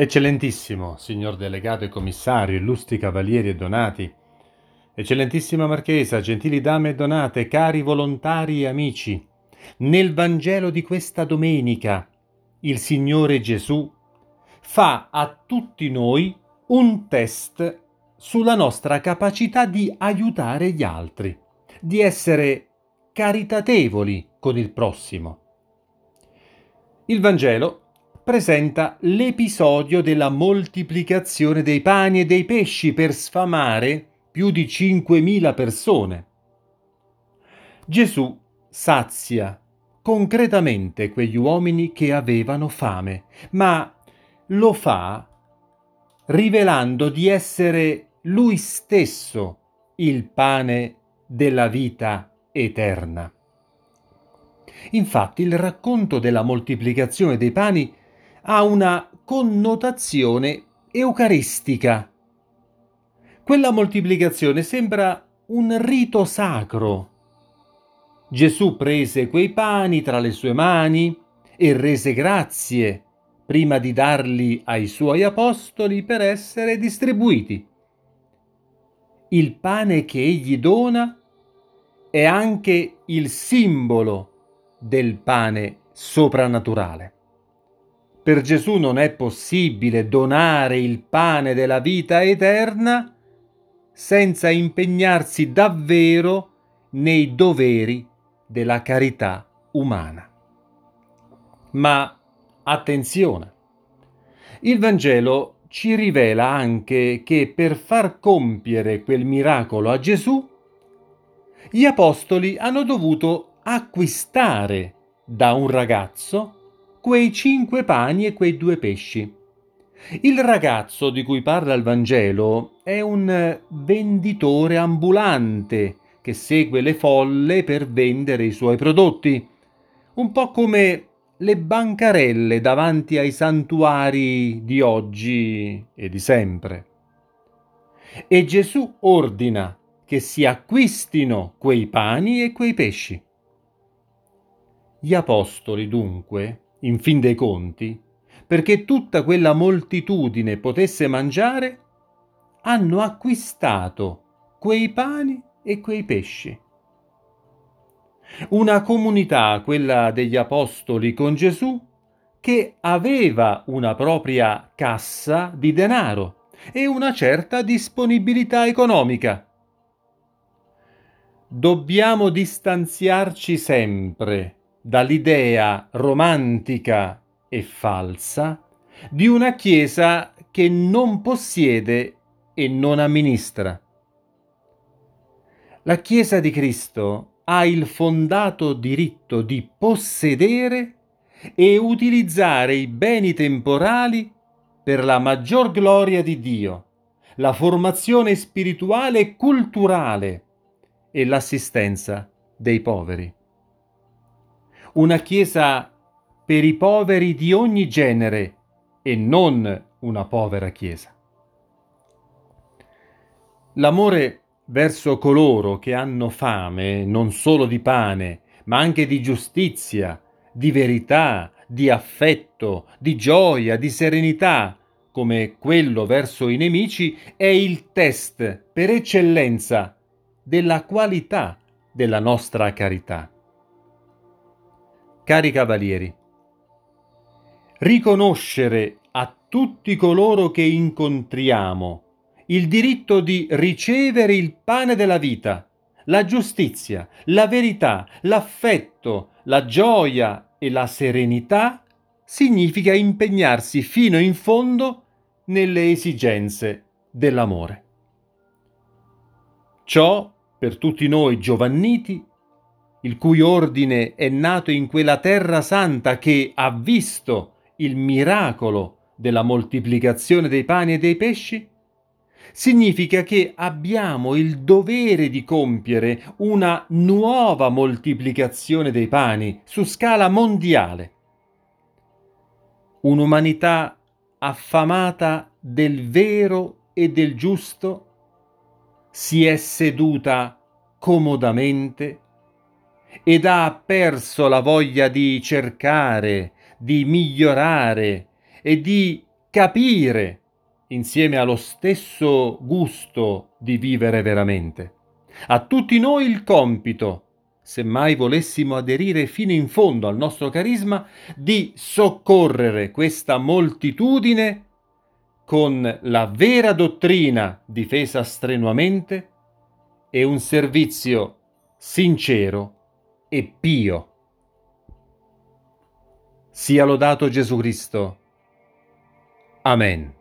Eccellentissimo, signor delegato e commissario, illustri cavalieri e donati, eccellentissima marchesa, gentili dame e donate, cari volontari e amici, nel Vangelo di questa domenica il Signore Gesù fa a tutti noi un test sulla nostra capacità di aiutare gli altri, di essere caritatevoli con il prossimo. Il Vangelo presenta l'episodio della moltiplicazione dei pani e dei pesci per sfamare più di 5.000 persone. Gesù sazia concretamente quegli uomini che avevano fame, ma lo fa rivelando di essere lui stesso il pane della vita eterna. Infatti il racconto della moltiplicazione dei pani ha una connotazione eucaristica. Quella moltiplicazione sembra un rito sacro. Gesù prese quei pani tra le sue mani e rese grazie prima di darli ai suoi apostoli per essere distribuiti. Il pane che egli dona è anche il simbolo del pane soprannaturale. Per Gesù non è possibile donare il pane della vita eterna senza impegnarsi davvero nei doveri della carità umana. Ma attenzione, il Vangelo ci rivela anche che per far compiere quel miracolo a Gesù, gli apostoli hanno dovuto acquistare da un ragazzo quei cinque pani e quei due pesci. Il ragazzo di cui parla il Vangelo è un venditore ambulante che segue le folle per vendere i suoi prodotti, un po' come le bancarelle davanti ai santuari di oggi e di sempre. E Gesù ordina che si acquistino quei pani e quei pesci. Gli apostoli dunque in fin dei conti, perché tutta quella moltitudine potesse mangiare, hanno acquistato quei pani e quei pesci. Una comunità, quella degli apostoli con Gesù, che aveva una propria cassa di denaro e una certa disponibilità economica. Dobbiamo distanziarci sempre dall'idea romantica e falsa di una Chiesa che non possiede e non amministra. La Chiesa di Cristo ha il fondato diritto di possedere e utilizzare i beni temporali per la maggior gloria di Dio, la formazione spirituale e culturale e l'assistenza dei poveri una chiesa per i poveri di ogni genere e non una povera chiesa. L'amore verso coloro che hanno fame non solo di pane, ma anche di giustizia, di verità, di affetto, di gioia, di serenità, come quello verso i nemici, è il test per eccellenza della qualità della nostra carità. Cari cavalieri, riconoscere a tutti coloro che incontriamo il diritto di ricevere il pane della vita, la giustizia, la verità, l'affetto, la gioia e la serenità significa impegnarsi fino in fondo nelle esigenze dell'amore. Ciò per tutti noi giovanniti il cui ordine è nato in quella terra santa che ha visto il miracolo della moltiplicazione dei pani e dei pesci? Significa che abbiamo il dovere di compiere una nuova moltiplicazione dei pani su scala mondiale. Un'umanità affamata del vero e del giusto si è seduta comodamente ed ha perso la voglia di cercare, di migliorare e di capire insieme allo stesso gusto di vivere veramente. A tutti noi il compito, se mai volessimo aderire fino in fondo al nostro carisma, di soccorrere questa moltitudine con la vera dottrina difesa strenuamente e un servizio sincero e pio. Sia lodato Gesù Cristo. Amen.